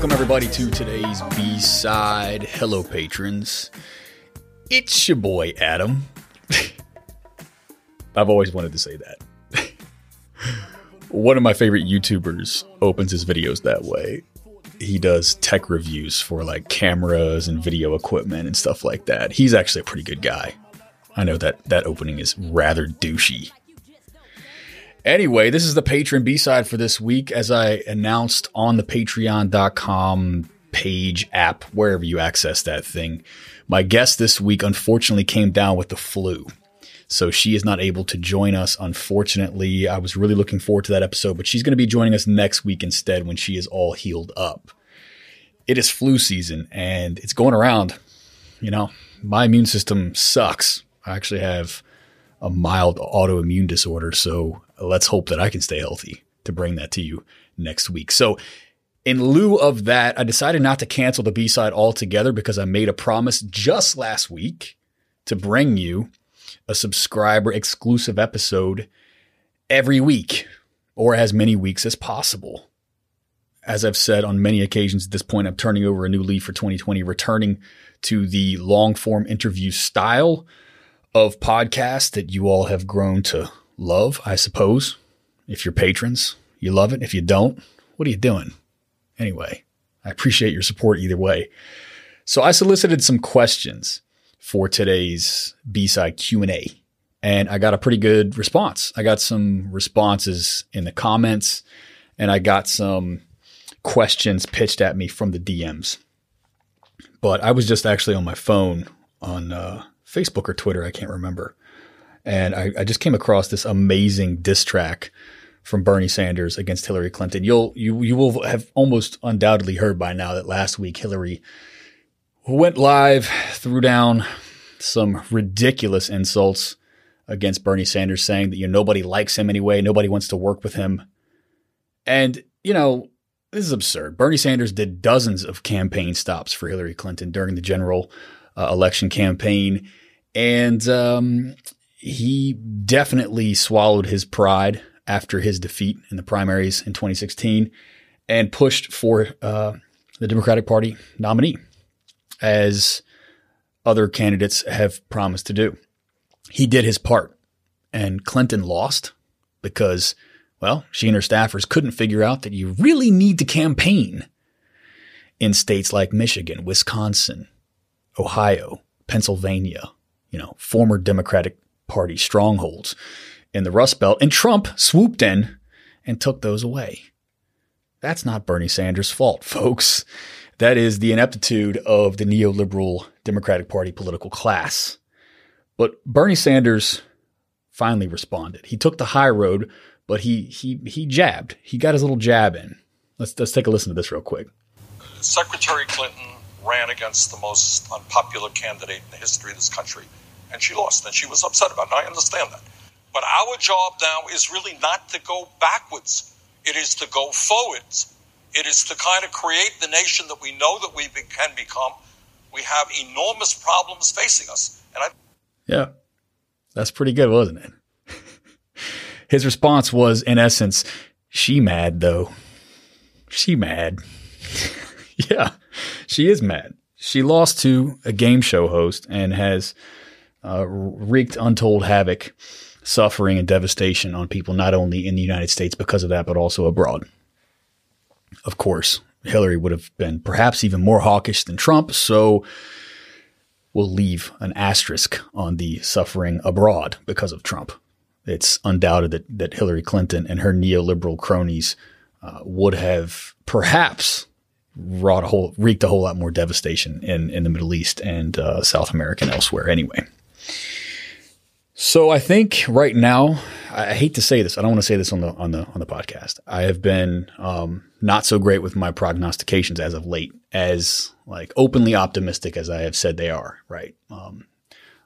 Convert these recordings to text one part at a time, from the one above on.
Welcome, everybody, to today's B side. Hello, patrons. It's your boy, Adam. I've always wanted to say that. One of my favorite YouTubers opens his videos that way. He does tech reviews for like cameras and video equipment and stuff like that. He's actually a pretty good guy. I know that that opening is rather douchey. Anyway, this is the patron B side for this week, as I announced on the patreon.com page app, wherever you access that thing. My guest this week unfortunately came down with the flu. So she is not able to join us, unfortunately. I was really looking forward to that episode, but she's going to be joining us next week instead when she is all healed up. It is flu season and it's going around. You know, my immune system sucks. I actually have a mild autoimmune disorder. So let's hope that I can stay healthy to bring that to you next week. So, in lieu of that, I decided not to cancel the B side altogether because I made a promise just last week to bring you a subscriber exclusive episode every week or as many weeks as possible. As I've said on many occasions at this point, I'm turning over a new leaf for 2020, returning to the long form interview style of podcasts that you all have grown to love, I suppose. If you're patrons, you love it. If you don't, what are you doing? Anyway, I appreciate your support either way. So I solicited some questions for today's B-side Q&A and I got a pretty good response. I got some responses in the comments and I got some questions pitched at me from the DMs. But I was just actually on my phone on uh, Facebook or Twitter, I can't remember. And I, I just came across this amazing diss track from Bernie Sanders against Hillary Clinton. You'll you you will have almost undoubtedly heard by now that last week Hillary went live, threw down some ridiculous insults against Bernie Sanders, saying that you know nobody likes him anyway, nobody wants to work with him, and you know this is absurd. Bernie Sanders did dozens of campaign stops for Hillary Clinton during the general uh, election campaign, and um, he definitely swallowed his pride after his defeat in the primaries in 2016 and pushed for uh, the Democratic Party nominee, as other candidates have promised to do. He did his part, and Clinton lost because, well, she and her staffers couldn't figure out that you really need to campaign in states like Michigan, Wisconsin, Ohio, Pennsylvania, you know, former Democratic Party strongholds in the Rust Belt, and Trump swooped in and took those away. That's not Bernie Sanders' fault, folks. That is the ineptitude of the neoliberal Democratic Party political class. But Bernie Sanders finally responded. He took the high road, but he he he jabbed. He got his little jab in. Let's let's take a listen to this real quick. Secretary Clinton ran against the most unpopular candidate in the history of this country and she lost, and she was upset about it. I understand that. But our job now is really not to go backwards, it is to go forwards. It is to kind of create the nation that we know that we can become. We have enormous problems facing us. And I Yeah. That's pretty good, wasn't it? His response was in essence, she mad though. She mad. yeah. She is mad. She lost to a game show host and has uh, wreaked untold havoc, suffering, and devastation on people, not only in the United States because of that, but also abroad. Of course, Hillary would have been perhaps even more hawkish than Trump, so we'll leave an asterisk on the suffering abroad because of Trump. It's undoubted that, that Hillary Clinton and her neoliberal cronies uh, would have perhaps wrought a whole, wreaked a whole lot more devastation in, in the Middle East and uh, South America and elsewhere anyway. So I think right now, I hate to say this. I don't want to say this on the on the on the podcast. I have been um, not so great with my prognostications as of late, as like openly optimistic as I have said they are. Right. Um,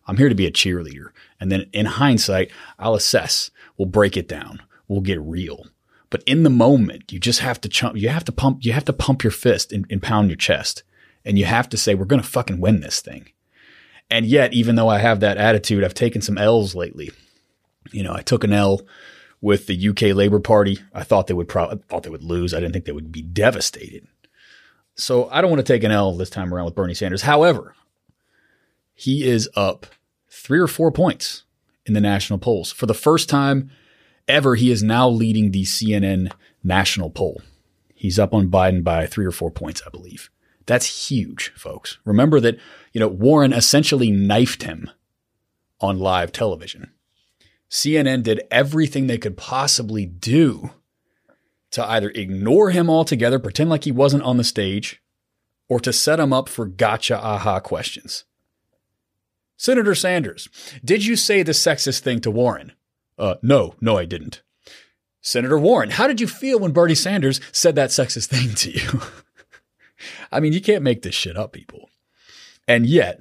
I'm here to be a cheerleader, and then in hindsight, I'll assess. We'll break it down. We'll get real. But in the moment, you just have to chump. You have to pump. You have to pump your fist and, and pound your chest, and you have to say, "We're going to fucking win this thing." And yet, even though I have that attitude, I've taken some L's lately. You know, I took an L with the UK Labour Party. I thought they would probably thought they would lose. I didn't think they would be devastated. So I don't want to take an L this time around with Bernie Sanders. However, he is up three or four points in the national polls. For the first time ever, he is now leading the CNN national poll. He's up on Biden by three or four points, I believe. That's huge, folks. Remember that, you know, Warren essentially knifed him on live television. CNN did everything they could possibly do to either ignore him altogether, pretend like he wasn't on the stage, or to set him up for gotcha aha questions. Senator Sanders, did you say the sexist thing to Warren? Uh, no, no, I didn't. Senator Warren, how did you feel when Bernie Sanders said that sexist thing to you? I mean, you can't make this shit up, people. And yet,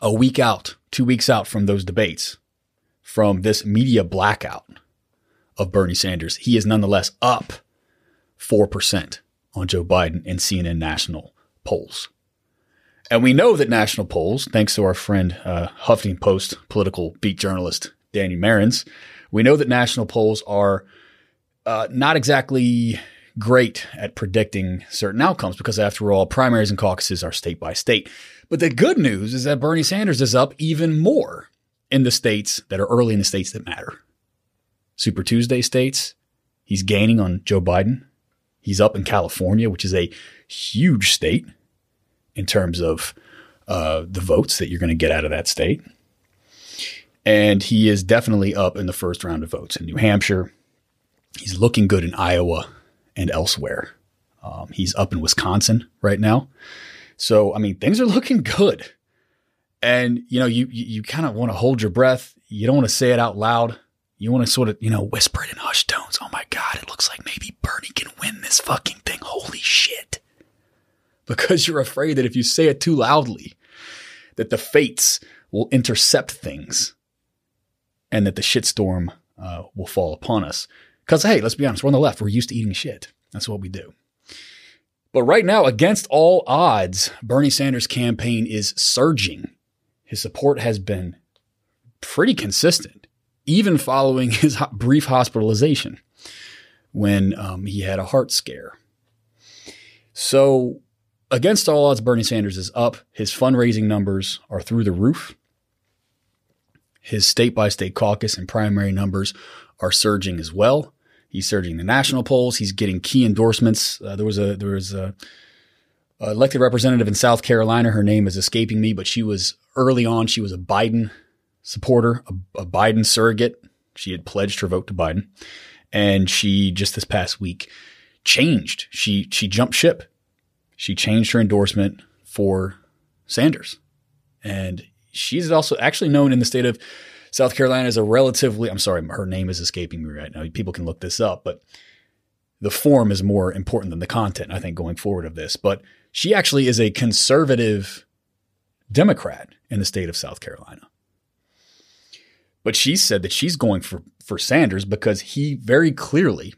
a week out, two weeks out from those debates, from this media blackout of Bernie Sanders, he is nonetheless up 4% on Joe Biden in CNN national polls. And we know that national polls, thanks to our friend uh, Huffington Post political beat journalist Danny Marans, we know that national polls are uh, not exactly great at predicting certain outcomes because, after all, primaries and caucuses are state by state. But the good news is that Bernie Sanders is up even more in the states that are early in the states that matter. Super Tuesday states, he's gaining on Joe Biden. He's up in California, which is a huge state in terms of uh, the votes that you're going to get out of that state. And he is definitely up in the first round of votes in New Hampshire. He's looking good in Iowa and elsewhere. Um, he's up in Wisconsin right now. So, I mean, things are looking good. And, you know, you, you, you kind of want to hold your breath. You don't want to say it out loud. You want to sort of, you know, whisper it in hushed tones. Oh my God, it looks like maybe Bernie can win this fucking thing. Holy shit. Because you're afraid that if you say it too loudly, that the fates will intercept things and that the shitstorm uh, will fall upon us. Because, hey, let's be honest, we're on the left. We're used to eating shit. That's what we do. But right now, against all odds, Bernie Sanders' campaign is surging. His support has been pretty consistent, even following his brief hospitalization when um, he had a heart scare. So, against all odds, Bernie Sanders is up. His fundraising numbers are through the roof. His state by state caucus and primary numbers are surging as well. He's surging the national polls. He's getting key endorsements. Uh, there was a there was a, a, elected representative in South Carolina. Her name is escaping me, but she was early on. She was a Biden supporter, a, a Biden surrogate. She had pledged her vote to Biden, and she just this past week changed. She she jumped ship. She changed her endorsement for Sanders, and she's also actually known in the state of South Carolina as a relatively, I'm sorry, her name is escaping me right now. People can look this up, but the form is more important than the content, I think, going forward of this. But she actually is a conservative Democrat in the state of South Carolina. But she said that she's going for, for Sanders because he very clearly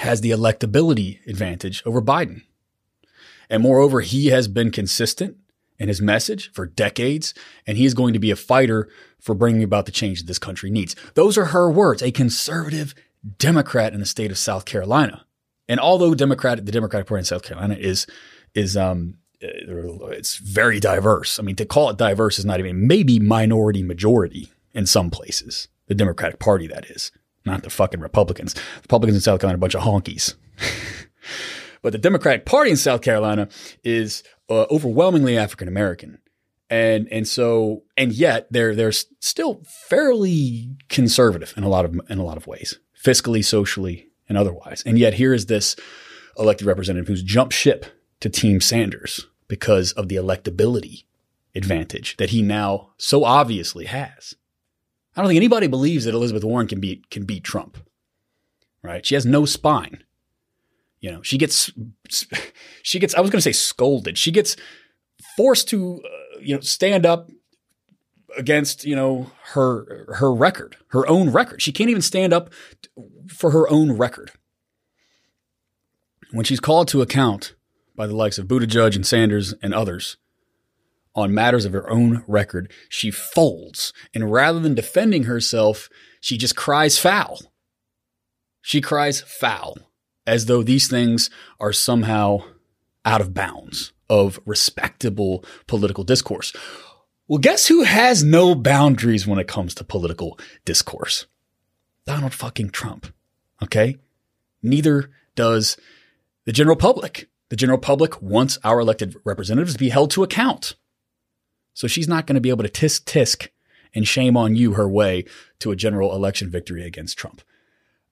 has the electability advantage over Biden. And moreover, he has been consistent in his message for decades, and he is going to be a fighter for bringing about the change that this country needs. Those are her words, a conservative Democrat in the state of South Carolina. And although Democrat, the Democratic Party in South Carolina is is um it's very diverse. I mean, to call it diverse is not even maybe minority majority in some places. The Democratic Party, that is, not the fucking Republicans. Republicans in South Carolina are a bunch of honkies. but the Democratic Party in South Carolina is uh, overwhelmingly African American. And and so and yet they're they're still fairly conservative in a lot of in a lot of ways, fiscally, socially, and otherwise. And yet here is this elected representative who's jumped ship to Team Sanders because of the electability advantage that he now so obviously has. I don't think anybody believes that Elizabeth Warren can beat can beat Trump. Right? She has no spine. You know, she gets she gets I was going to say scolded. She gets forced to uh, you know stand up against you know her her record, her own record. She can't even stand up for her own record. When she's called to account by the likes of Buttigieg and Sanders and others on matters of her own record, she folds. And rather than defending herself, she just cries foul. She cries foul as though these things are somehow out of bounds of respectable political discourse. Well, guess who has no boundaries when it comes to political discourse? Donald fucking Trump. Okay. Neither does the general public. The general public wants our elected representatives to be held to account. So she's not going to be able to tisk tisk and shame on you her way to a general election victory against Trump.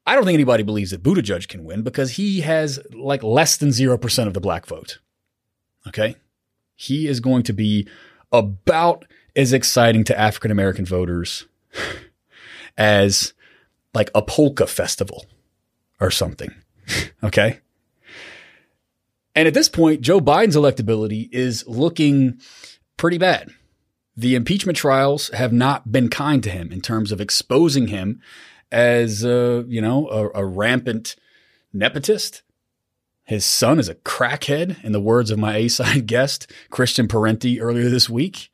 I don't think anybody believes that Buttigieg can win because he has like less than 0% of the black vote. Okay. He is going to be about as exciting to African American voters as like a polka festival or something. okay. And at this point, Joe Biden's electability is looking pretty bad. The impeachment trials have not been kind to him in terms of exposing him as, uh, you know, a, a rampant nepotist. His son is a crackhead, in the words of my A side guest, Christian Parenti, earlier this week.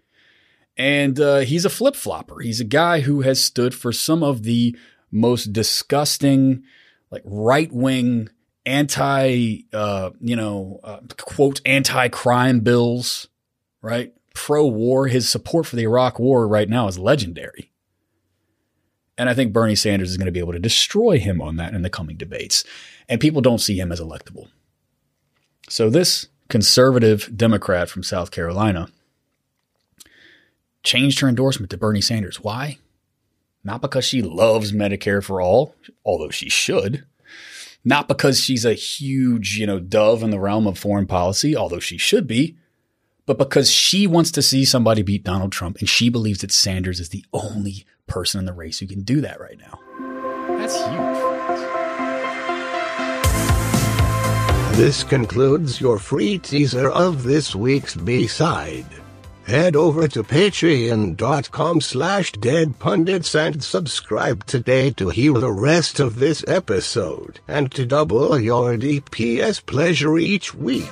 And uh, he's a flip flopper. He's a guy who has stood for some of the most disgusting, like right wing, anti, uh, you know, uh, quote, anti crime bills, right? Pro war. His support for the Iraq war right now is legendary. And I think Bernie Sanders is going to be able to destroy him on that in the coming debates. And people don't see him as electable. So this conservative Democrat from South Carolina changed her endorsement to Bernie Sanders. Why? Not because she loves Medicare for all, although she should. Not because she's a huge, you know, dove in the realm of foreign policy, although she should be, but because she wants to see somebody beat Donald Trump and she believes that Sanders is the only person in the race who can do that right now. That's huge. This concludes your free teaser of this week's B-side. Head over to patreon.com slash deadpundits and subscribe today to hear the rest of this episode and to double your DPS pleasure each week.